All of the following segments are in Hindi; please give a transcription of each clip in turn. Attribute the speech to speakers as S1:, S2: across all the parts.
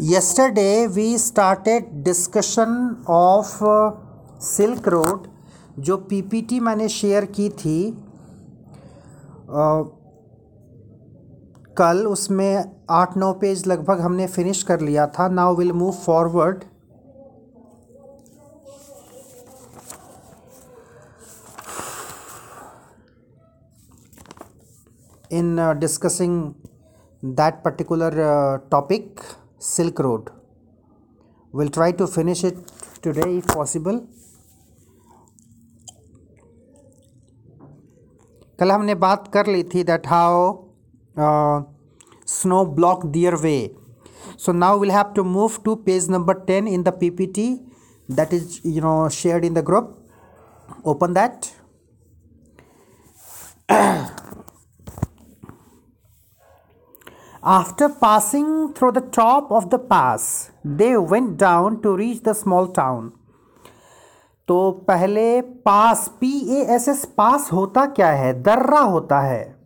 S1: yesterday we started discussion of silk road जो पी पी टी मैंने शेयर की थी। uh, कल उसमें आठ नौ पेज लगभग हमने फिनिश कर लिया था। Now will move forward in discussing that particular topic silk road we'll try to finish it today if possible कल हमने बात कर ली थी that how snow block their way so now we'll have to move to page number 10 in the ppt that is you know shared in the group open that After passing through the top of the pass, they went down to reach the small town. तो पहले pass P A S S pass होता क्या है? दर्रा होता है।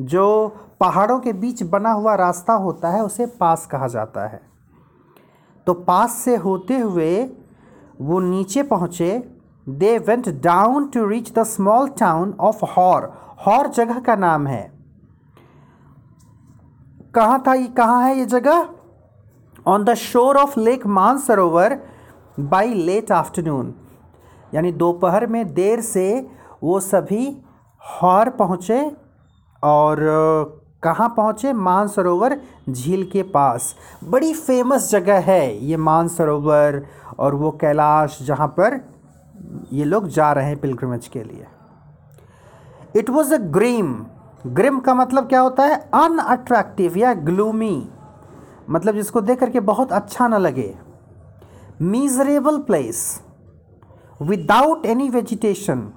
S1: जो पहाड़ों के बीच बना हुआ रास्ता होता है उसे पास कहा जाता है। तो पास से होते हुए वो नीचे पहुँचे। They went down to reach the small town of Hor Hor जगह का नाम है। कहाँ था ये, कहाँ है ये जगह? On the shore of lake Mansarovar by late afternoon यानी दोपहर में देर से वो सभी हौर पहुँचे और कहाँ पहुँचे? मानसरोवर झील के पास। बड़ी फ़ेमस जगह है ये मानसरोवर और वो कैलाश जहाँ पर ये लोग जा रहे हैं पिलग्रमेज के लिए। It was a grim grim का मतलब क्या होता है? अनअट्रैक्टिव या ग्लूमी मतलब जिसको देख करके बहुत अच्छा ना लगे। Miserable place without any vegetation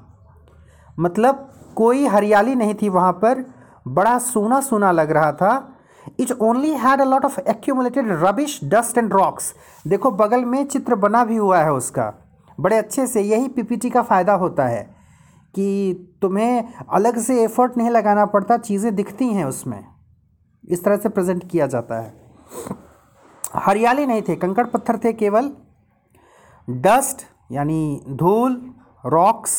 S1: मतलब कोई हरियाली नहीं थी वहाँ पर, बड़ा सूना सूना लग रहा था। It only had a lot of accumulated rubbish dust and rocks देखो, बगल में चित्र बना भी हुआ है उसका। बड़े अच्छे से यही पीपीटी का फ़ायदा होता है। कि तुम्हें अलग से एफर्ट नहीं लगाना पड़ता, चीज़ें दिखती हैं उसमें। इस तरह से प्रेजेंट किया जाता है। हरियाली नहीं थे, कंकड़ पत्थर थे केवल। डस्ट यानी धूल rocks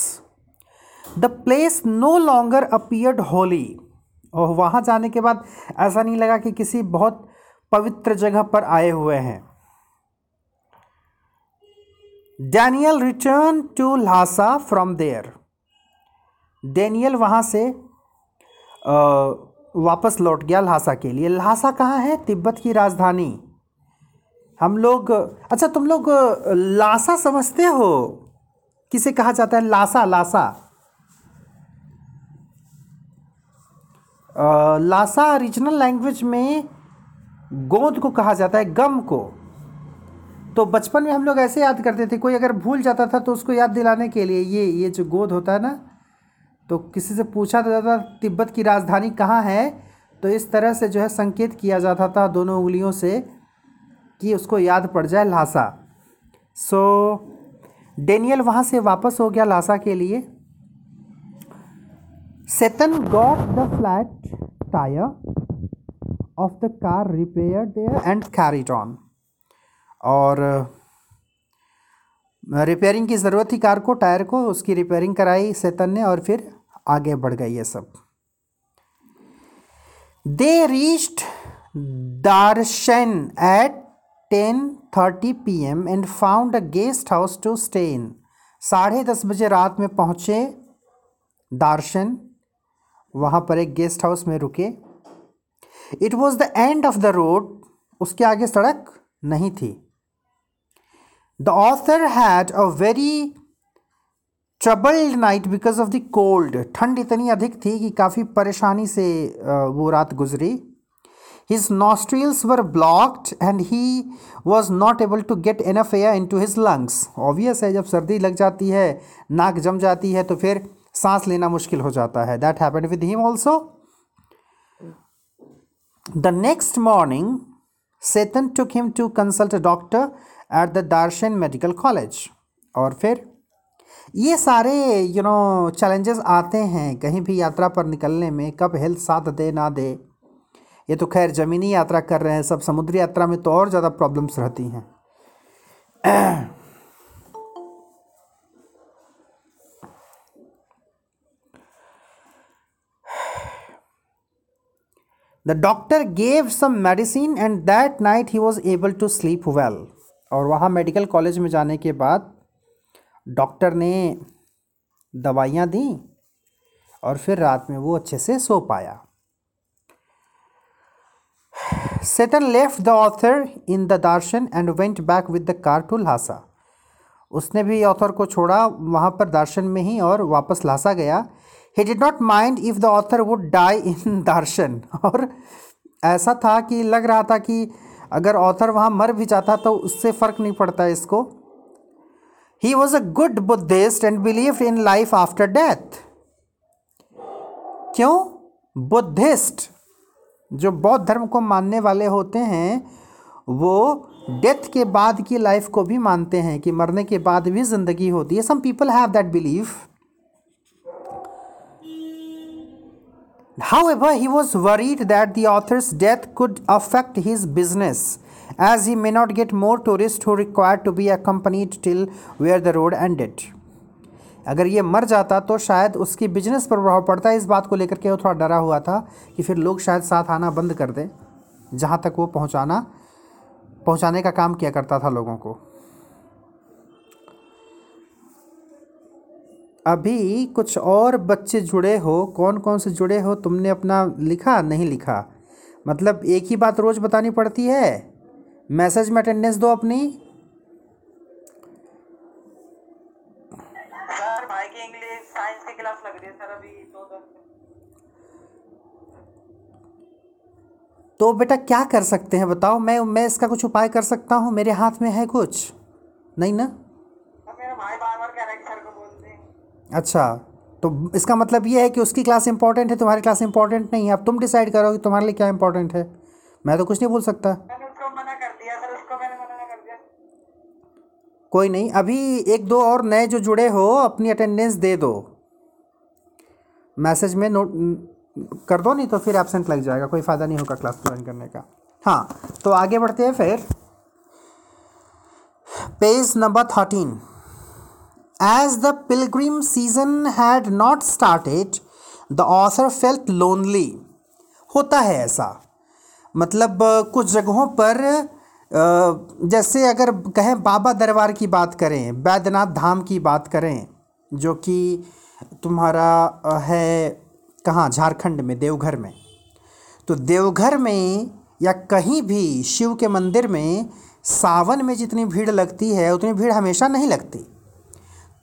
S1: the place no longer appeared holy और वहाँ जाने के बाद ऐसा नहीं लगा कि किसी बहुत पवित्र जगह पर आए हुए हैं। Daniel return to Lhasa from there Daniel वहाँ से आ, वापस लौट गया लहासा के लिए। लहासा कहाँ है? तिब्बत की राजधानी। हम लोग अच्छा तुम लोग लासा समझते हो? किसे कहा जाता है? लासा लासा। लासा रीजनल लैंग्वेज में गोंद को कहा जाता है गम को। तो बचपन में हम लोग ऐसे याद करते थे कोई अगर भूल जाता था तो उसको याद दिलाने के लिए ये ये जो गोद होता है ना तो किसी से पूछा जाता था, तिब्बत की राजधानी कहाँ है? तो इस तरह से जो है संकेत किया जाता था दोनों उंगलियों से कि उसको याद पड़ जाए लासा। सो डेनियल वहाँ से वापस हो गया लासा के लिए। Tsetan got the flat tyre of the car repair there and carried on और रिपेयरिंग की ज़रूरत थी कार को टायर को, उसकी रिपेयरिंग कराई सेतन ने और फिर आगे बढ़ गए ये सब। They reached Darchen at ten thirty P M and found a guest house to stay in साढ़े दस बजे रात में पहुँचे दार्शन वहाँ पर एक गेस्ट हाउस में रुके। It was the end of the road उसके आगे सड़क नहीं थी। The author had a very troubled night because of the cold ठंड इतनी अधिक थी कि काफ़ी परेशानी से वो रात गुजरी। His nostrils were blocked and he was not able to get enough air into his lungs obvious है, जब सर्दी लग जाती है, नाक जम जाती है तो फिर सांस लेना मुश्किल हो जाता है। That happen with him also the next morning Tsetan took him to consult doctor at the Darchen medical college और फिर ये सारे यू नो चैलेंजेस आते हैं कहीं भी यात्रा पर निकलने में, कब हेल्थ साथ दे ना दे। ये तो खैर ज़मीनी यात्रा कर रहे हैं सब, समुद्री यात्रा में तो और ज़्यादा प्रॉब्लम्स रहती हैं। The doctor gave some medicine and that night he was able to sleep well और वहाँ मेडिकल कॉलेज में जाने के बाद डॉक्टर ने दवाइयाँ दी और फिर रात में वो अच्छे से सो पाया। Tsetan left the author in the Darchen and went back with the car to Lhasa उसने भी ऑथर को छोड़ा वहाँ पर दार्शन में ही और वापस लहासा गया। He did not mind if the author would die in Darchen और ऐसा था कि लग रहा था कि अगर ऑथर वहाँ मर भी जाता तो उससे फ़र्क नहीं पड़ता इसको। He was a good Buddhist and believe in life after death क्यों? बुद्धिस्ट जो बौद्ध धर्म को मानने वाले होते हैं वो डेथ के बाद की लाइफ को भी मानते हैं कि मरने के बाद भी ज़िंदगी होती है। Some people have that believe However, he was worried that the author's death could affect his business, as he may not get more tourists who required to be accompanied till where the road ended. अगर ये मर जाता तो शायद उसकी बिज़नेस पर प्रभाव पड़ता। है इस बात को लेकर के वो थोड़ा डरा हुआ था कि फिर लोग शायद साथ आना बंद कर दें, जहाँ तक वो पहुँचाना, पहुँचाने का काम किया करता था लोगों को। अभी कुछ और बच्चे जुड़े हो। कौन कौन से जुड़े हो? तुमने अपना लिखा? नहीं लिखा? मतलब एक ही बात रोज़ बतानी पड़ती है? मैसेज में अटेंडेंस दो अपनी।
S2: सर भाई की इंग्लिश साइंस की क्लास लग रही है सर अभी
S1: तो बेटा क्या कर सकते हैं बताओ? मैं मैं इसका कुछ उपाय कर सकता हूँ? मेरे हाथ में है कुछ? नहीं ना?
S2: मेरा भाई बार बार कह रहा है सर को बोल
S1: अच्छा तो इसका मतलब ये है कि उसकी क्लास इंपॉर्टेंट है तुम्हारी क्लास इंपॉर्टेंट नहीं है। अब तुम डिसाइड करो कि तुम्हारे लिए क्या इंपॉर्टेंट है। मैं तो कुछ नहीं बोल सकता।
S2: मैंने उसको मना कर दिया सर उसको मैंने मना कर दिया
S1: कोई नहीं, अभी एक दो और नए जो जुड़े हो, अपनी अटेंडेंस दे दो। मैसेज में नोट, कर दो, नहीं तो फिर एबसेंट लग जाएगा, कोई फ़ायदा नहीं होगा क्लास ज्वाइन करने का। हाँ तो आगे बढ़ते हैं फिर। Page number thirteen as the pilgrim season had not started the author felt lonely होता है ऐसा। मतलब कुछ जगहों पर जैसे अगर कहें बाबा दरबार की बात करें, बैद्यनाथ धाम की बात करें, जो कि तुम्हारा है कहाँ? झारखंड में, देवघर में। तो देवघर में या कहीं भी शिव के मंदिर में सावन में जितनी भीड़ लगती है, उतनी भीड़ हमेशा नहीं लगती।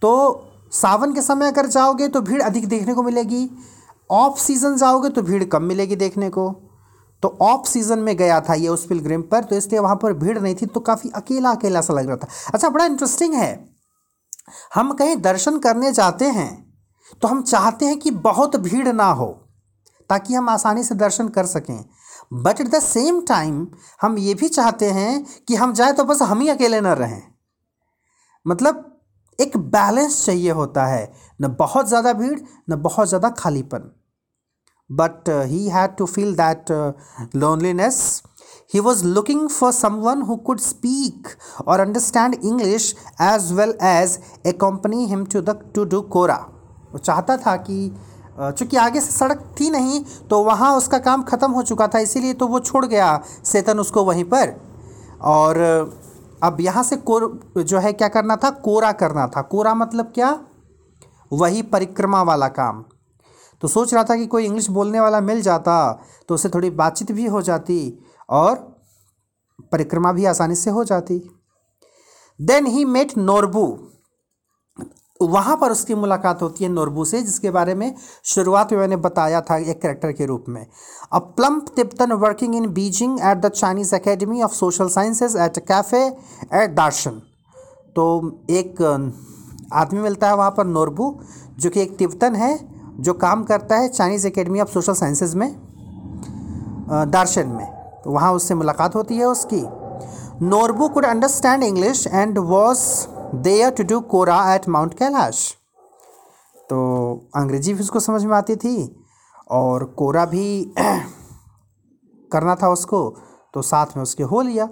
S1: तो सावन के समय अगर जाओगे तो भीड़ अधिक देखने को मिलेगी। ऑफ़ सीज़न जाओगे तो भीड़ कम मिलेगी देखने को। तो ऑफ़ सीज़न में गया था ये उस पिलग्रिम पर तो इसलिए वहाँ पर भीड़ नहीं थी तो काफ़ी अकेला अकेला सा लग रहा था। अच्छा बड़ा इंटरेस्टिंग है। हम कहीं दर्शन करने जाते हैं तो हम चाहते हैं कि बहुत भीड़ ना हो, ताकि हम आसानी से दर्शन कर सकें। But at the same time हम ये भी चाहते हैं कि हम जाए तो बस हम ही अकेले ना रहें। मतलब एक बैलेंस चाहिए होता है, न बहुत ज़्यादा भीड़, न बहुत ज़्यादा खालीपन। But he had to feel that loneliness he was looking for someone who could speak or understand english as well as accompany him to the, to do kora वो चाहता था कि चूँकि आगे से सड़क थी नहीं तो वहाँ उसका काम ख़त्म हो चुका था, इसीलिए तो वो छोड़ गया सेतन उसको वहीं पर। और अब यहाँ से कोर, जो है क्या करना था? कोरा करना था। कोरा मतलब क्या? वही परिक्रमा वाला काम। तो सोच रहा था कि कोई इंग्लिश बोलने वाला मिल जाता तो उससे थोड़ी बातचीत भी हो जाती और परिक्रमा भी आसानी से हो जाती। देन ही मेट नोरबू वहाँ पर उसकी मुलाकात होती है नोरबू से, जिसके बारे में शुरुआत में मैंने बताया था एक करेक्टर के रूप में। A plump Tibetan working in Beijing at the Chinese Academy of Social Sciences at cafe at Darchen तो एक आदमी मिलता है वहाँ पर नोरबू जो कि एक तिब्बतन है। जो काम करता है Chinese Academy of Social Sciences में दार्शन में। तो वहाँ उससे मुलाकात होती है उसकी। Norbu could understand English and was there to do kora at Mount Kailash तो अंग्रेज़ी भी उसको समझ में आती थी और कोरा भी करना था उसको तो साथ में उसके हो लिया।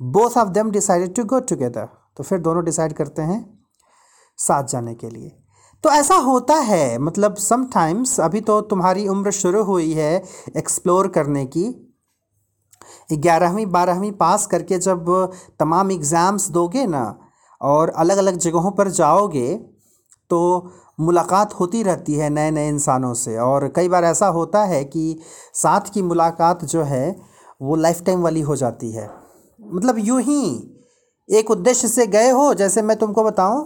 S1: Both of them decided to go together तो फिर दोनों डिसाइड करते हैं साथ जाने के लिए। तो ऐसा होता है। मतलब समटाइम्स अभी तो तुम्हारी उम्र शुरू हुई है एक्सप्लोर करने की। ग्यारहवीं, बारहवीं पास करके जब तमाम एग्ज़ाम्स दोगे ना और अलग अलग जगहों पर जाओगे तो मुलाकात होती रहती है नए नए इंसानों से। और कई बार ऐसा होता है कि साथ की मुलाकात जो है, वो लाइफ टाइम वाली हो जाती है। मतलब यूँ ही एक उद्देश्य से गए हो, जैसे मैं तुमको बताऊँ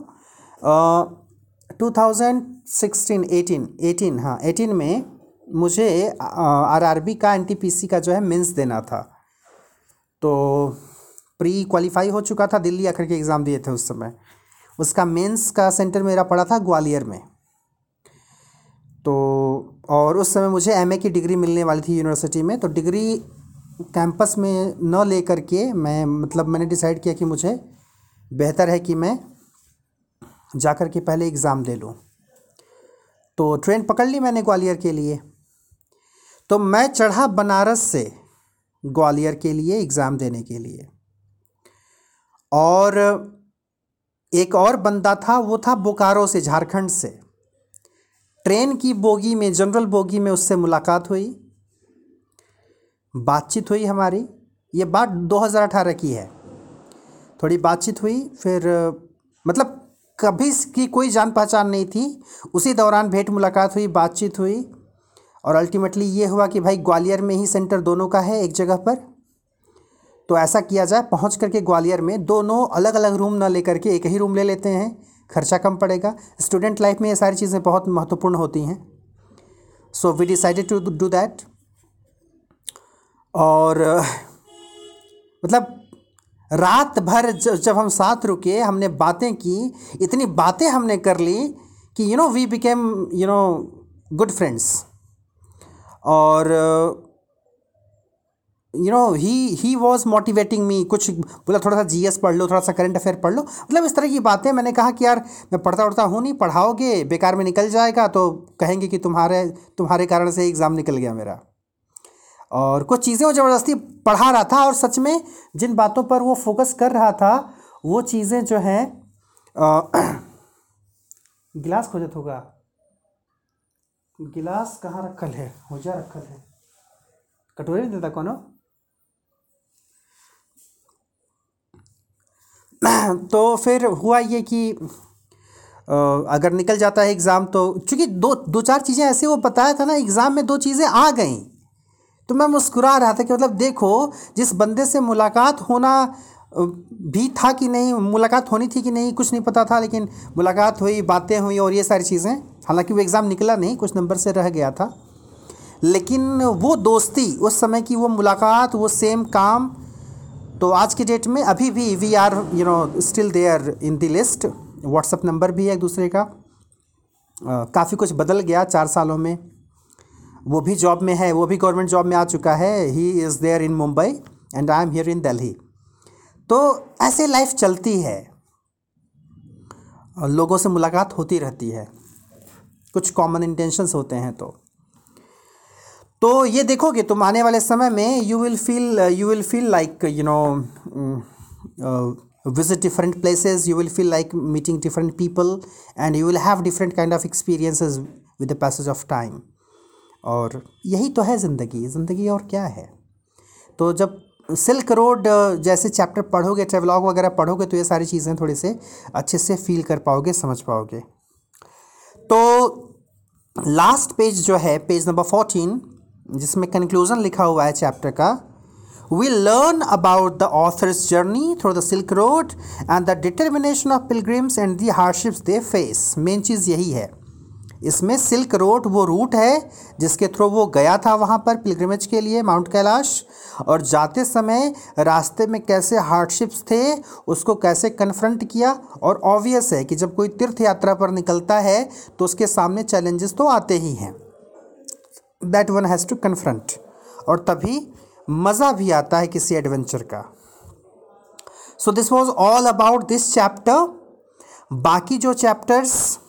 S1: two thousand sixteen eighteen eighteen हाँ एटीन में मुझे आर आर बी का एन टी पी सी का जो है मेंस देना था। तो प्री क्वालिफाई हो चुका था, दिल्ली आकर के एग्ज़ाम दिए थे उस समय। उसका मेंस का सेंटर मेरा पड़ा था ग्वालियर में। तो और उस समय मुझे एमए की डिग्री मिलने वाली थी यूनिवर्सिटी में तो डिग्री कैंपस में न लेकर के मैं मतलब मैंने डिसाइड किया कि मुझे बेहतर है कि मैं जा कर के पहले एग्ज़ाम दे लूँ। तो ट्रेन पकड़ ली मैंने ग्वालियर के लिए। तो मैं चढ़ा बनारस से ग्वालियर के लिए एग्ज़ाम देने के लिए। और एक और बंदा था, वो था बोकारो से, झारखंड से। ट्रेन की बोगी में, जनरल बोगी में उससे मुलाकात हुई। बातचीत हुई हमारी। ये बात 2018 की है। थोड़ी बातचीत हुई, फिर मतलब कभी की कोई जान पहचान नहीं थी। उसी दौरान भेंट मुलाकात हुई, बातचीत हुई और अल्टीमेटली ये हुआ कि भाई ग्वालियर में ही सेंटर दोनों का है एक जगह पर। तो ऐसा किया जाए, पहुँच करके ग्वालियर में दोनों अलग अलग रूम ना लेकर के एक ही रूम ले लेते हैं। खर्चा कम पड़ेगा। स्टूडेंट लाइफ में ये सारी चीज़ें बहुत महत्वपूर्ण होती हैं। So we decided to do that और मतलब रात भर जब हम साथ रुके, हमने बातें की, इतनी बातें हमने कर ली कि you know we became you know good friends और you know he he was motivating me कुछ बोला, थोड़ा सा जीएस पढ़ लो, थोड़ा सा करंट अफेयर पढ़ लो। मतलब इस तरह की बातें मैंने कहा कि, यार, मैं पढ़ता उढ़ता हूँ नहीं, पढ़ाओगे, बेकार में निकल जाएगा तो कहेंगे कि तुम्हारे तुम्हारे कारण से एग्ज़ाम निकल गया मेरा। और कुछ चीज़ें वो ज़बरदस्ती पढ़ा रहा था और सच में जिन बातों पर वो फोकस कर रहा था, वो चीज़ें जो हैं गिलास खोजत होगा। गिलास कहाँ रखल है? हो जा रखल है। कटोरी नहीं देता कौन? तो फिर हुआ ये कि अगर निकल जाता है एग्ज़ाम तो चूँकि दो दो चार चीज़ें ऐसे वो बताया था ना, एग्ज़ाम में दो चीज़ें आ गई। तो मैं मुस्कुरा रहा था कि मतलब देखो, जिस बंदे से मुलाकात होना भी था कि नहीं, मुलाकात होनी थी कि नहीं, कुछ नहीं पता था, लेकिन मुलाकात हुई, बातें हुई और ये सारी चीज़ें। हालाँकि वो एग्ज़ाम निकला नहीं, कुछ नंबर से रह गया था। लेकिन वो दोस्ती, उस समय की वो मुलाकात, वो सेम काम तो आज के डेट में अभी भी we are you know still there in the list WhatsApp number भी है एक दूसरे का। काफ़ी कुछ बदल गया चार सालों में। वो भी जॉब में है, वो भी गवर्नमेंट जॉब में आ चुका है। He is there in Mumbai and I am here in Delhi तो ऐसे लाइफ चलती है। लोगों से मुलाकात होती रहती है। कुछ कॉमन इंटेंशंस होते हैं तो। तो ये देखोगे, तुम आने वाले समय में you will feel you will feel like you know visit different places you will feel like meeting different people and you will have different kind of experiences with the passage of time और यही तो है ज़िंदगी। ज़िंदगी और क्या है? तो जब सिल्क रोड जैसे चैप्टर पढ़ोगे ट्रेवलॉग वगैरह पढ़ोगे तो ये सारी चीज़ें थोड़ी से अच्छे से फील कर पाओगे, समझ पाओगे। तो लास्ट पेज जो है पेज नंबर फोर्टीन जिसमें कंक्लूजन लिखा हुआ है चैप्टर का we learn about the author's journey through the Silk Road and the determination of pilgrims and the hardships they face main चीज़ यही है। इसमें सिल्क रोड वो रूट है, जिसके थ्रू वो गया था वहाँ पर पिलग्रिमेज के लिए माउंट कैलाश और जाते समय रास्ते में कैसे हार्डशिप्स थे, उसको कैसे कन्फ्रंट किया, और ऑब्वियस है कि जब कोई तीर्थ यात्रा पर निकलता है तो उसके सामने चैलेंजेस तो आते ही हैं। That one has to confront और तभी मज़ा भी आता है किसी एडवेंचर का। So this was all about this chapter बाकी जो चैप्टर्स